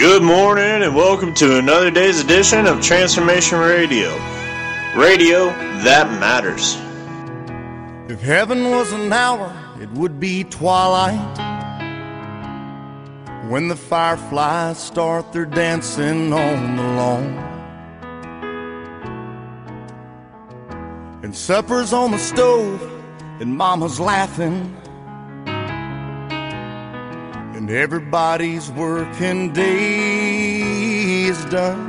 Good morning and welcome to another day's edition of Transformation Radio. Radio that matters. If heaven was an hour, it would be twilight. When the fireflies start their dancing on the lawn. And supper's on the stove, and mama's laughing. Everybody's working day is done.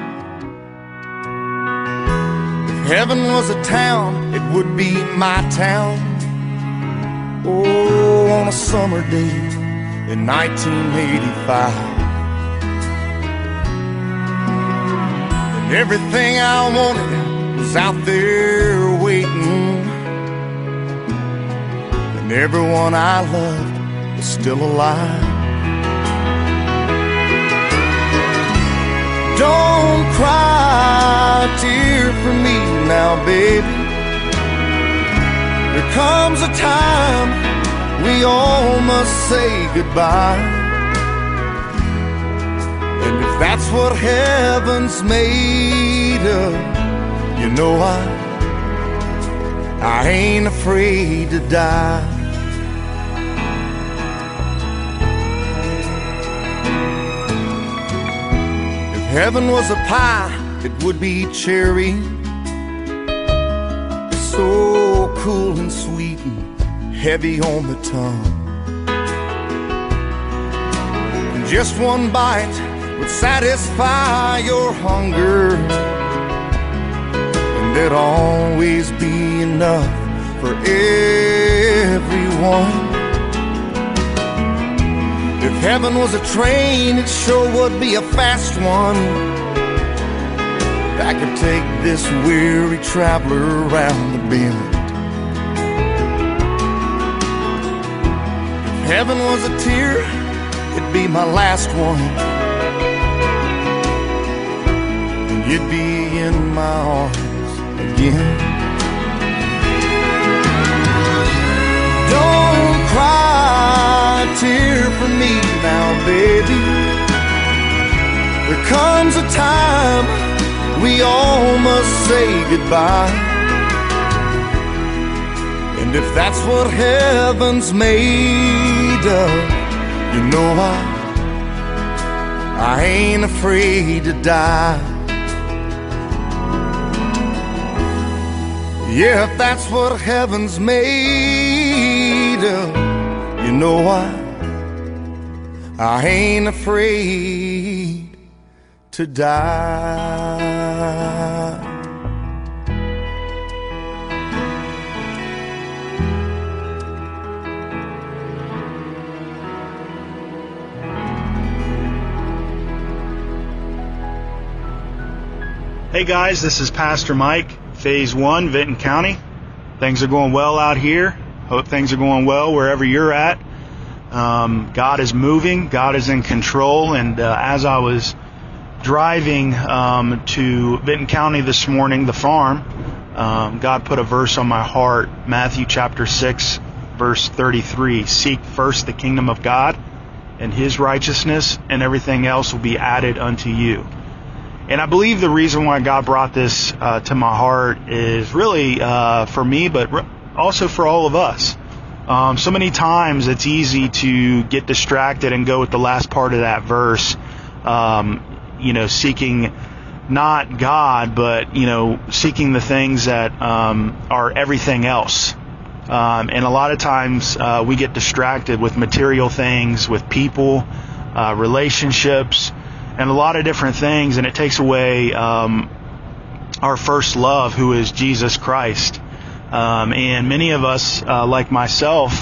If heaven was a town, it would be my town. Oh, on a summer day in 1985. And everything I wanted was out there waiting. And everyone I loved was still alive. Don't cry a tear for me now, baby. There comes a time we all must say goodbye. And if that's what heaven's made of, you know I, I ain't afraid to die. Heaven was a pie, it would be cherry. So cool and sweet and heavy on the tongue. And just one bite would satisfy your hunger. And there'd always be enough for everyone. If heaven was a train, it sure would be a fast one. I could take this weary traveler around the bend. If heaven was a tear, it'd be my last one. And you'd be in my arms again. Don't cry a tear for me now, baby. There comes a time we all must say goodbye. And if that's what heaven's made of, you know I, I ain't afraid to die. Yeah, if that's what heaven's made of, I ain't afraid to die. Hey guys, this is Pastor Mike, Phase 1, Vinton County. Things are going well out here. Hope things are going well wherever you're at. Um, God is moving, God is in control, and uh, as I was driving um, to Vinton County this morning, the farm, um, God put a verse on my heart Matthew chapter 6, verse 33 Seek first the kingdom of God and his righteousness, and everything else will be added unto you. And I believe the reason why God brought this uh, to my heart is really uh, for me, but also for all of us. Um, so many times it's easy to get distracted and go with the last part of that verse, um, you know, seeking not God, but, you know, seeking the things that um, are everything else. Um, and a lot of times uh, we get distracted with material things, with people, uh, relationships, and a lot of different things, and it takes away um, our first love, who is Jesus Christ. Um, and many of us, uh, like myself,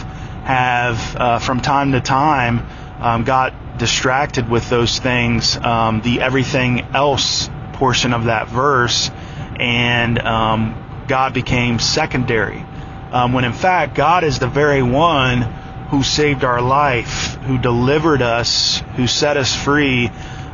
have uh, from time to time um, got distracted with those things, um, the everything else portion of that verse, and um, God became secondary. Um, when in fact, God is the very one who saved our life, who delivered us, who set us free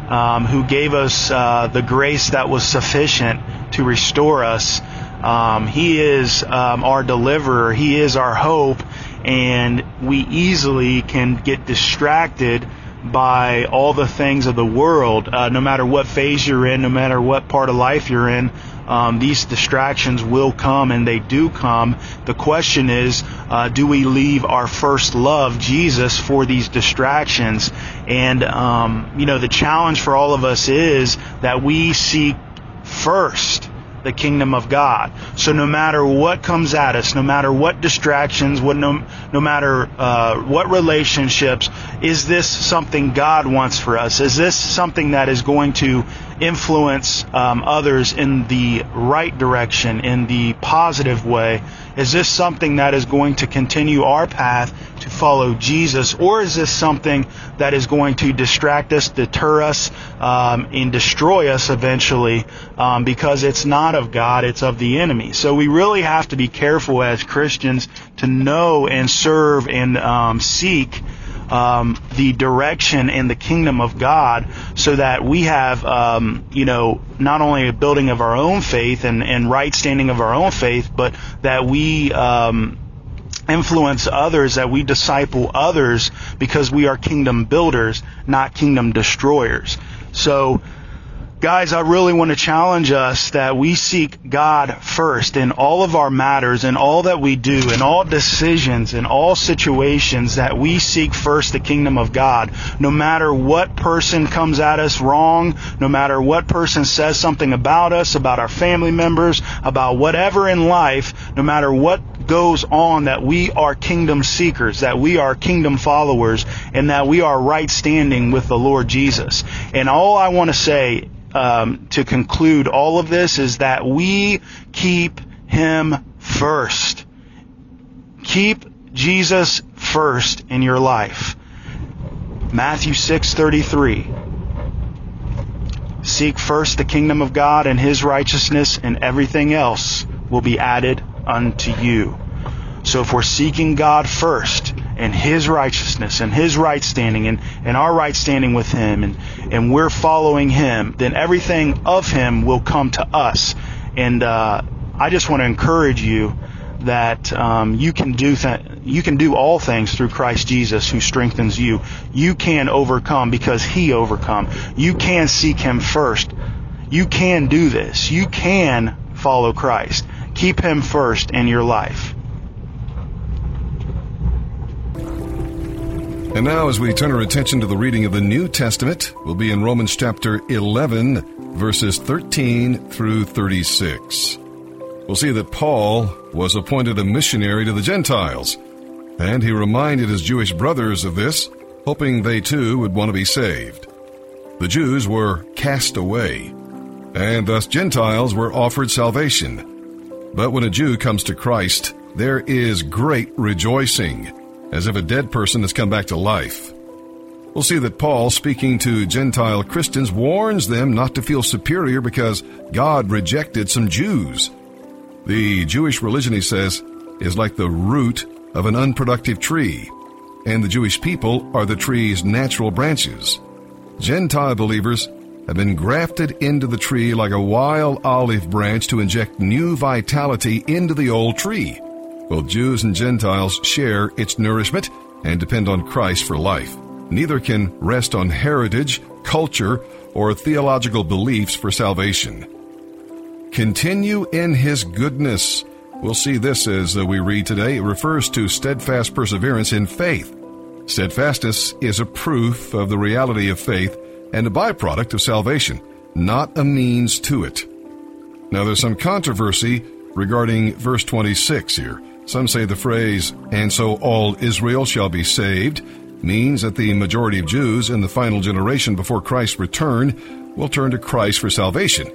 um, who gave us uh, the grace that was sufficient to restore us. Um, he is um, our deliverer. He is our hope, and we easily can get distracted by all the things of the world, uh, no matter what phase you're in, no matter what part of life you're in. Um, these distractions will come and they do come. The question is, uh, do we leave our first love, Jesus, for these distractions? And, um, you know, the challenge for all of us is that we seek first the kingdom of God. So no matter what comes at us, no matter what distractions, what no, no matter uh, what relationships, is this something God wants for us? Is this something that is going to influence um, others in the right direction, in the positive way? Is this something that is going to continue our path to follow Jesus, or is this something that is going to distract us, deter us, um, and destroy us eventually um, because it's not of God, it's of the enemy? So we really have to be careful as Christians to know and serve and um, seek um, the direction in the kingdom of God so that we have, um, you know, not only a building of our own faith and, and right standing of our own faith, but that we, um, influence others, that we disciple others because we are kingdom builders, not kingdom destroyers. So, Guys, I really want to challenge us that we seek God first in all of our matters, in all that we do, in all decisions, in all situations, that we seek first the kingdom of God. No matter what person comes at us wrong, no matter what person says something about us, about our family members, about whatever in life, no matter what goes on, that we are kingdom seekers, that we are kingdom followers, and that we are right standing with the Lord Jesus. And all I want to say um, to conclude all of this is that we keep Him first. Keep Jesus first in your life. Matthew 6:33 Seek first the kingdom of God and his righteousness and everything else will be added unto you. So if we're seeking God first and His righteousness and His right standing and, and our right standing with Him and, and we're following Him, then everything of Him will come to us. And uh, I just want to encourage you that um, you can do th- you can do all things through Christ Jesus who strengthens you. You can overcome because He overcome. You can seek Him first. You can do this. You can follow Christ. Keep Him first in your life. And now, as we turn our attention to the reading of the New Testament, we'll be in Romans chapter 11, verses 13 through 36. We'll see that Paul was appointed a missionary to the Gentiles, and he reminded his Jewish brothers of this, hoping they too would want to be saved. The Jews were cast away, and thus Gentiles were offered salvation. But when a Jew comes to Christ, there is great rejoicing as if a dead person has come back to life. We'll see that Paul, speaking to Gentile Christians, warns them not to feel superior because God rejected some Jews. The Jewish religion, he says, is like the root of an unproductive tree, and the Jewish people are the tree's natural branches. Gentile believers have been grafted into the tree like a wild olive branch to inject new vitality into the old tree. Both Jews and Gentiles share its nourishment and depend on Christ for life. Neither can rest on heritage, culture, or theological beliefs for salvation. Continue in His goodness. We'll see this as uh, we read today. It refers to steadfast perseverance in faith. Steadfastness is a proof of the reality of faith and a byproduct of salvation, not a means to it. Now, there's some controversy regarding verse 26 here. Some say the phrase, and so all Israel shall be saved, means that the majority of Jews in the final generation before Christ's return will turn to Christ for salvation.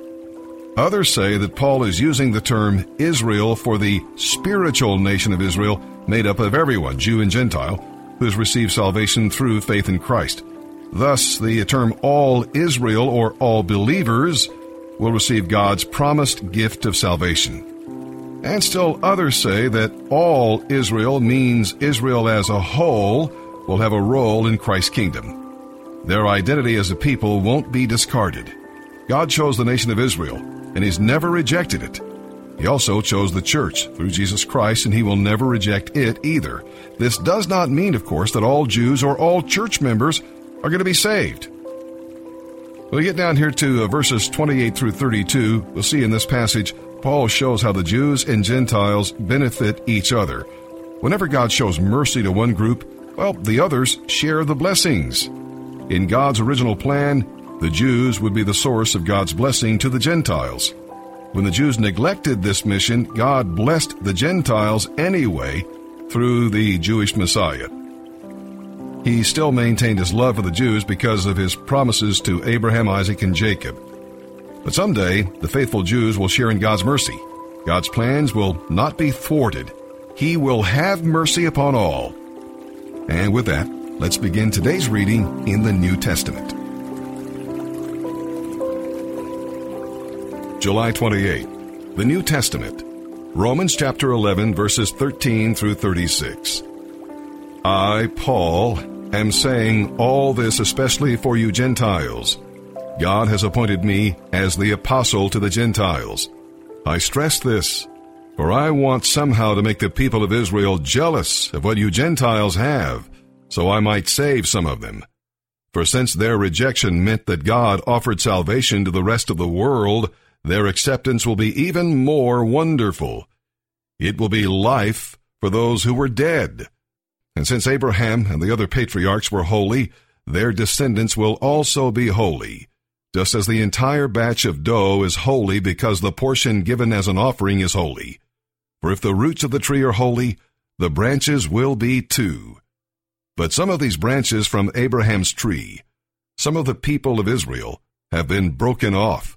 Others say that Paul is using the term Israel for the spiritual nation of Israel, made up of everyone, Jew and Gentile, who has received salvation through faith in Christ. Thus, the term all Israel or all believers will receive God's promised gift of salvation. And still others say that all Israel means Israel as a whole will have a role in Christ's kingdom. Their identity as a people won't be discarded. God chose the nation of Israel, and He's never rejected it. He also chose the church through Jesus Christ, and He will never reject it either. This does not mean, of course, that all Jews or all church members are going to be saved. We get down here to uh, verses 28 through 32. We'll see in this passage, Paul shows how the Jews and Gentiles benefit each other. Whenever God shows mercy to one group, well, the others share the blessings. In God's original plan, the Jews would be the source of God's blessing to the Gentiles. When the Jews neglected this mission, God blessed the Gentiles anyway through the Jewish Messiah. He still maintained his love for the Jews because of his promises to Abraham, Isaac, and Jacob. But someday, the faithful Jews will share in God's mercy. God's plans will not be thwarted. He will have mercy upon all. And with that, let's begin today's reading in the New Testament. July 28, the New Testament, Romans chapter 11, verses 13 through 36. I, Paul, am saying all this especially for you Gentiles. God has appointed me as the apostle to the Gentiles. I stress this, for I want somehow to make the people of Israel jealous of what you Gentiles have, so I might save some of them. For since their rejection meant that God offered salvation to the rest of the world, their acceptance will be even more wonderful. It will be life for those who were dead and since Abraham and the other patriarchs were holy, their descendants will also be holy, just as the entire batch of dough is holy because the portion given as an offering is holy. For if the roots of the tree are holy, the branches will be too. But some of these branches from Abraham's tree, some of the people of Israel, have been broken off.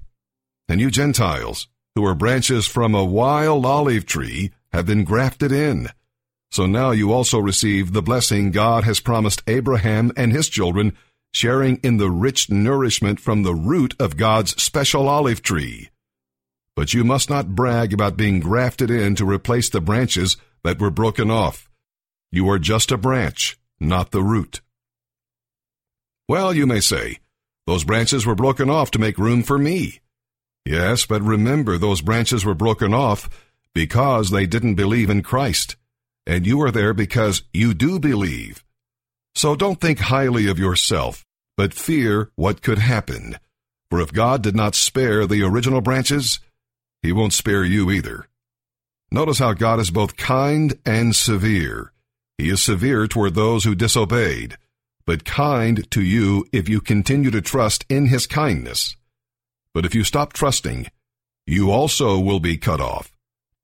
And you Gentiles, who are branches from a wild olive tree, have been grafted in so now you also receive the blessing God has promised Abraham and his children, sharing in the rich nourishment from the root of God's special olive tree. But you must not brag about being grafted in to replace the branches that were broken off. You are just a branch, not the root. Well, you may say, those branches were broken off to make room for me. Yes, but remember those branches were broken off because they didn't believe in Christ and you are there because you do believe. So don't think highly of yourself, but fear what could happen. For if God did not spare the original branches, he won't spare you either. Notice how God is both kind and severe. He is severe toward those who disobeyed, but kind to you if you continue to trust in his kindness. But if you stop trusting, you also will be cut off.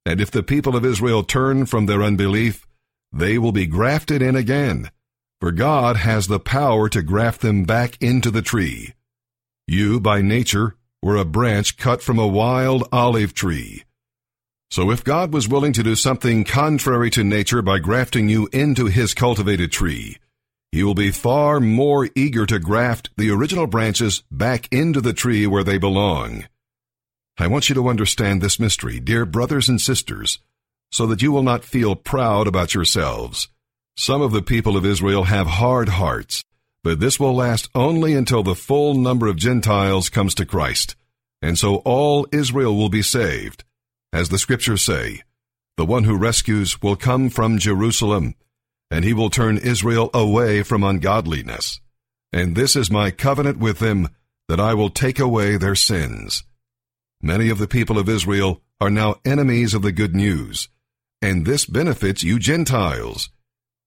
And if the people of Israel turn from their unbelief, they will be grafted in again, for God has the power to graft them back into the tree. You, by nature, were a branch cut from a wild olive tree. So if God was willing to do something contrary to nature by grafting you into his cultivated tree, he will be far more eager to graft the original branches back into the tree where they belong. I want you to understand this mystery, dear brothers and sisters, so that you will not feel proud about yourselves. Some of the people of Israel have hard hearts, but this will last only until the full number of Gentiles comes to Christ, and so all Israel will be saved. As the scriptures say, the one who rescues will come from Jerusalem, and he will turn Israel away from ungodliness. And this is my covenant with them, that I will take away their sins. Many of the people of Israel are now enemies of the good news, and this benefits you Gentiles.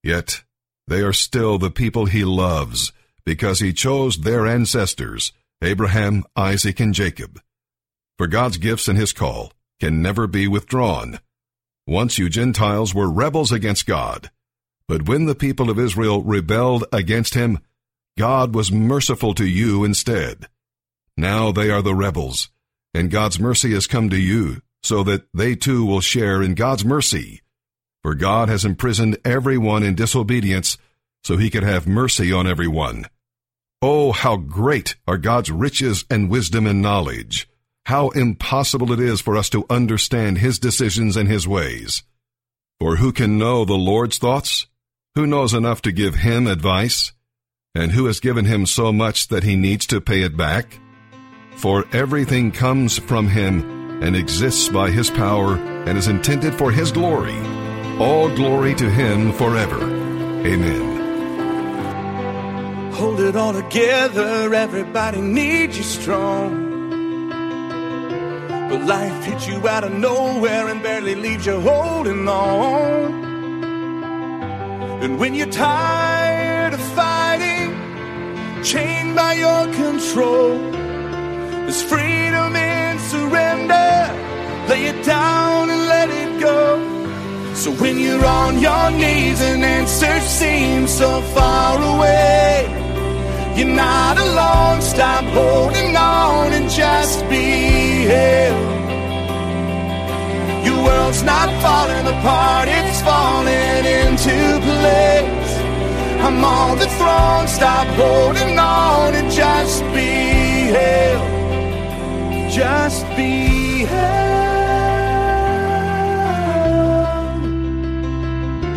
Yet they are still the people he loves, because he chose their ancestors, Abraham, Isaac, and Jacob. For God's gifts and his call can never be withdrawn. Once you Gentiles were rebels against God, but when the people of Israel rebelled against him, God was merciful to you instead. Now they are the rebels, and God's mercy has come to you, so that they too will share in God's mercy. For God has imprisoned everyone in disobedience, so he could have mercy on everyone. Oh, how great are God's riches and wisdom and knowledge! How impossible it is for us to understand his decisions and his ways. For who can know the Lord's thoughts? Who knows enough to give him advice? And who has given him so much that he needs to pay it back? For everything comes from him and exists by his power and is intended for his glory. All glory to him forever. Amen. hold it all together. Everybody needs you strong. But life hits you out of nowhere and barely leaves you holding on. And when you're tired of fighting, chained by your control, there's freedom in surrender. Lay it down and let it go. So when you're on your knees and answers seem so far away, you're not alone. Stop holding on and just be held. Your world's not falling apart, it's falling into place. I'm on the throne, stop holding on and just be held. Just be held.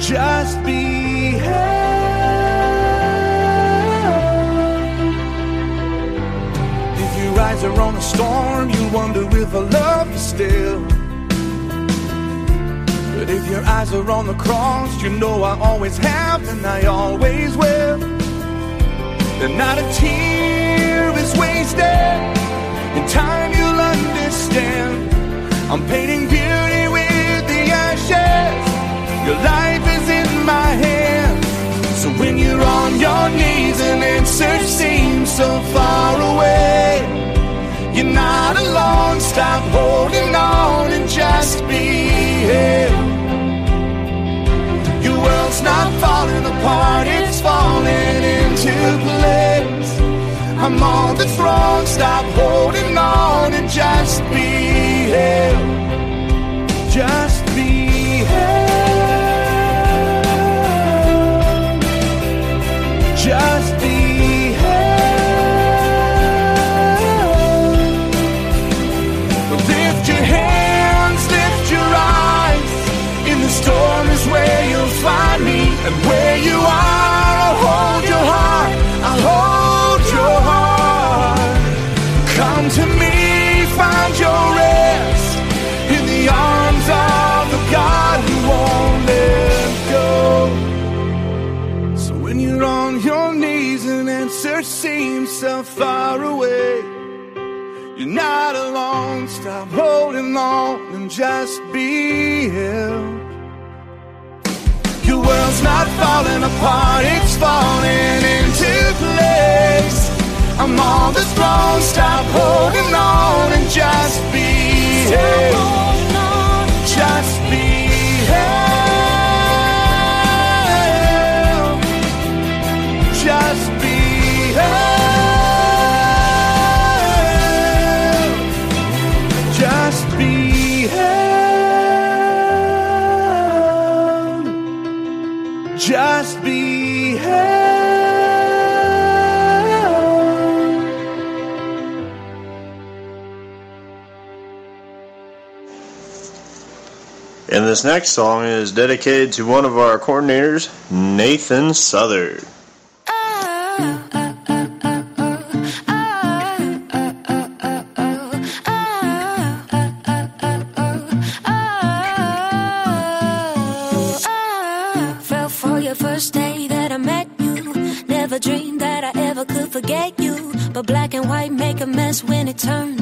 Just be held. If your eyes are on a storm, you wonder if I love you still. But if your eyes are on the cross, you know I always have and I always will. And not a tear is wasted. In time you'll understand. I'm painting beauty with the ashes. Your life is in my hands. So when you're on your knees and answers seem so far away, you're not alone. Stop holding on and just be held. Your world's not falling apart, it's falling into place. I'm on the throne, stop holding on and just be held. Just be held. Your world's not falling apart, it's falling into place. I'm on the throne, stop holding on and just be held. Just And this next song is dedicated to one of our coordinators, Nathan Southard. Fell for your first day that I met you. Never dreamed that I ever could forget you. But black and white make a mess when it turned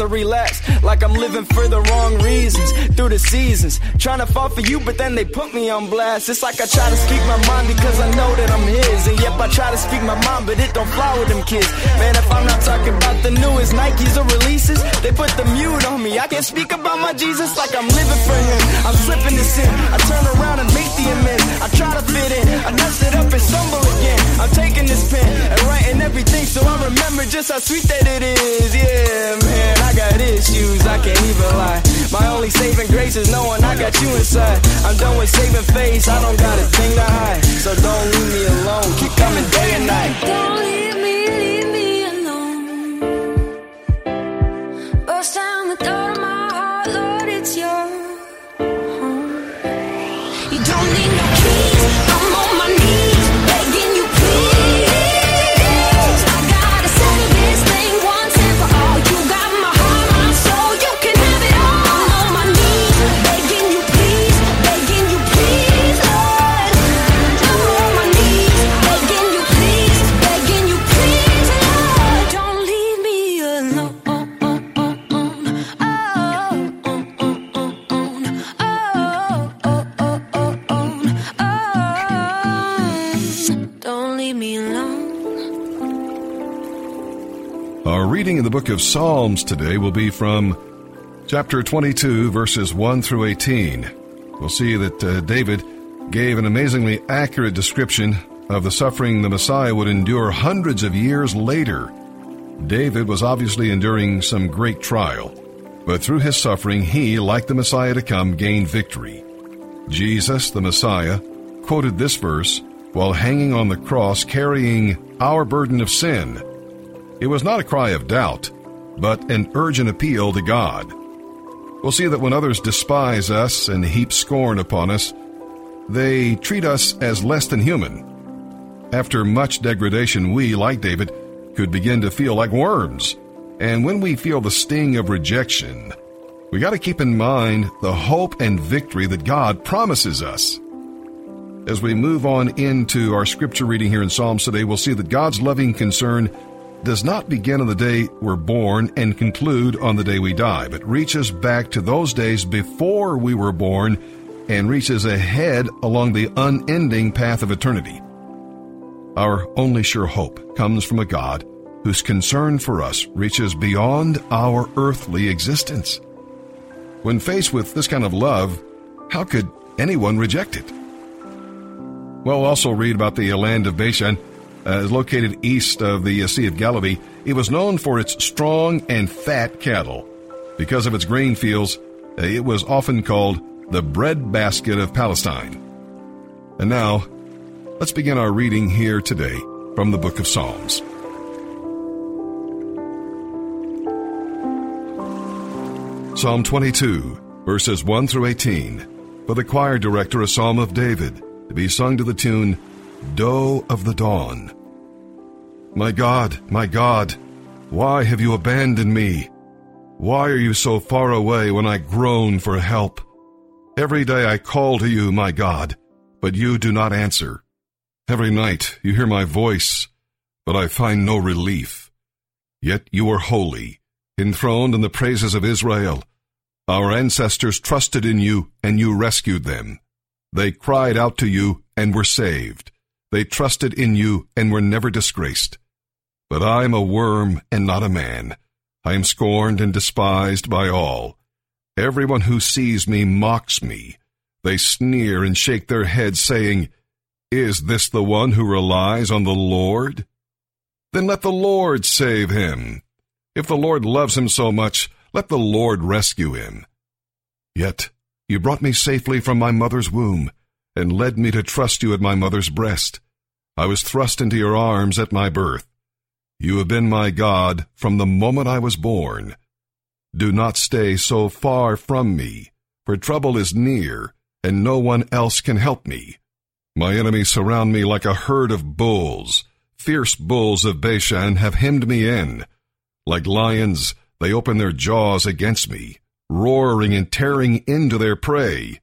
I relapsed. Like I'm living for the wrong reasons through the seasons. Trying to fall for you, but then they put me on blast. It's like I try to speak my mind because I know that I'm his. And yep, I try to speak my mind, but it don't fly with them kids. Man, if I'm not talking about the newest Nikes or releases, they put the mute on me. I can't speak about my Jesus like I'm living for him. I'm slipping this in. I turn around and make the amends. I try to fit in. I mess it up and stumble again. I'm taking this pen everything so I remember just how sweet that it is. Yeah, man, I got issues. I can't even lie. My only saving grace is knowing I got you inside. I'm done with saving face. I don't got a thing to hide. So don't leave me alone. Keep coming day and night. Don't leave me, leave me alone. Burst down the door to my heart, reading in the book of Psalms today will be from chapter 22, verses 1 through 18. We'll see that uh, David gave an amazingly accurate description of the suffering the Messiah would endure hundreds of years later. David was obviously enduring some great trial, but through his suffering, he, like the Messiah to come, gained victory. Jesus, the Messiah, quoted this verse while hanging on the cross carrying our burden of sin. It was not a cry of doubt, but an urgent appeal to God. We'll see that when others despise us and heap scorn upon us, they treat us as less than human. After much degradation, we, like David, could begin to feel like worms. And when we feel the sting of rejection, we got to keep in mind the hope and victory that God promises us. As we move on into our scripture reading here in Psalms today, we'll see that God's loving concern does not begin on the day we're born and conclude on the day we die, but reaches back to those days before we were born and reaches ahead along the unending path of eternity. Our only sure hope comes from a God whose concern for us reaches beyond our earthly existence. When faced with this kind of love, how could anyone reject it? Well, also read about the land of Bashan, uh, located east of the uh, Sea of Galilee. It was known for its strong and fat cattle. Because of its grain fields, uh, it was often called the breadbasket of Palestine. And now, let's begin our reading here today from the book of Psalms. Psalm 22, verses 1 through 18. For the choir director, a psalm of David, to be sung to the tune, Doe of the Dawn. My God, my God, why have you abandoned me? Why are you so far away when I groan for help? Every day I call to you, my God, but you do not answer. Every night you hear my voice, but I find no relief. Yet you are holy, enthroned in the praises of Israel. Our ancestors trusted in you, and you rescued them. They cried out to you and were saved. They trusted in you and were never disgraced. But I am a worm and not a man. I am scorned and despised by all. Everyone who sees me mocks me. They sneer and shake their heads, saying, Is this the one who relies on the Lord? Then let the Lord save him. If the Lord loves him so much, let the Lord rescue him. Yet you brought me safely from my mother's womb, and led me to trust you at my mother's breast. I was thrust into your arms at my birth. You have been my God from the moment I was born. Do not stay so far from me, for trouble is near, and no one else can help me. My enemies surround me like a herd of bulls. Fierce bulls of Bashan have hemmed me in. Like lions, they open their jaws against me, roaring and tearing into their prey.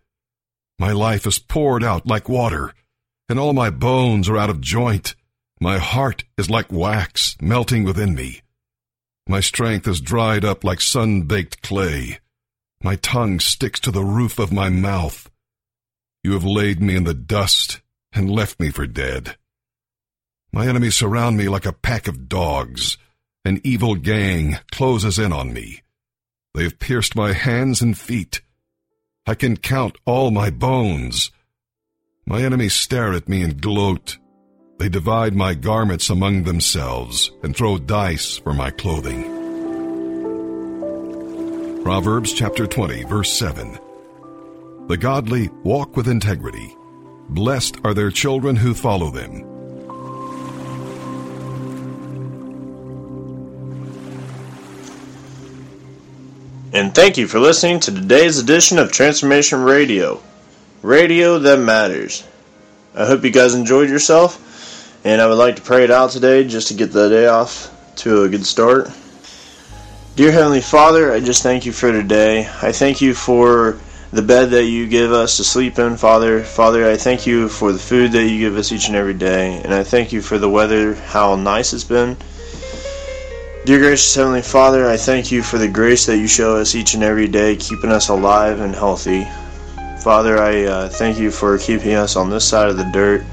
My life is poured out like water, and all my bones are out of joint. My heart is like wax melting within me. My strength is dried up like sun-baked clay. My tongue sticks to the roof of my mouth. You have laid me in the dust and left me for dead. My enemies surround me like a pack of dogs. An evil gang closes in on me. They have pierced my hands and feet. I can count all my bones. My enemies stare at me and gloat. They divide my garments among themselves and throw dice for my clothing. Proverbs chapter 20, verse 7. The godly walk with integrity. Blessed are their children who follow them. And thank you for listening to today's edition of Transformation Radio. Radio that matters. I hope you guys enjoyed yourself, and I would like to pray it out today just to get the day off to a good start. Dear Heavenly Father, I just thank you for today. I thank you for the bed that you give us to sleep in, Father. Father, I thank you for the food that you give us each and every day, and I thank you for the weather, how nice it's been. Dear gracious Heavenly Father, I thank you for the grace that you show us each and every day, keeping us alive and healthy. Father, I uh, thank you for keeping us on this side of the dirt.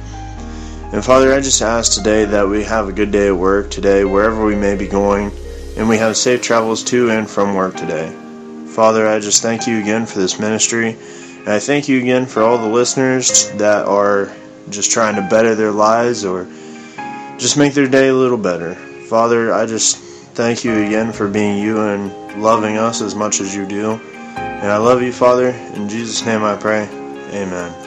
And Father, I just ask today that we have a good day at work today, wherever we may be going, and we have safe travels to and from work today. Father, I just thank you again for this ministry. And I thank you again for all the listeners that are just trying to better their lives or just make their day a little better. Father, I just thank you again for being you and loving us as much as you do. And I love you, Father. In Jesus' name I pray. Amen.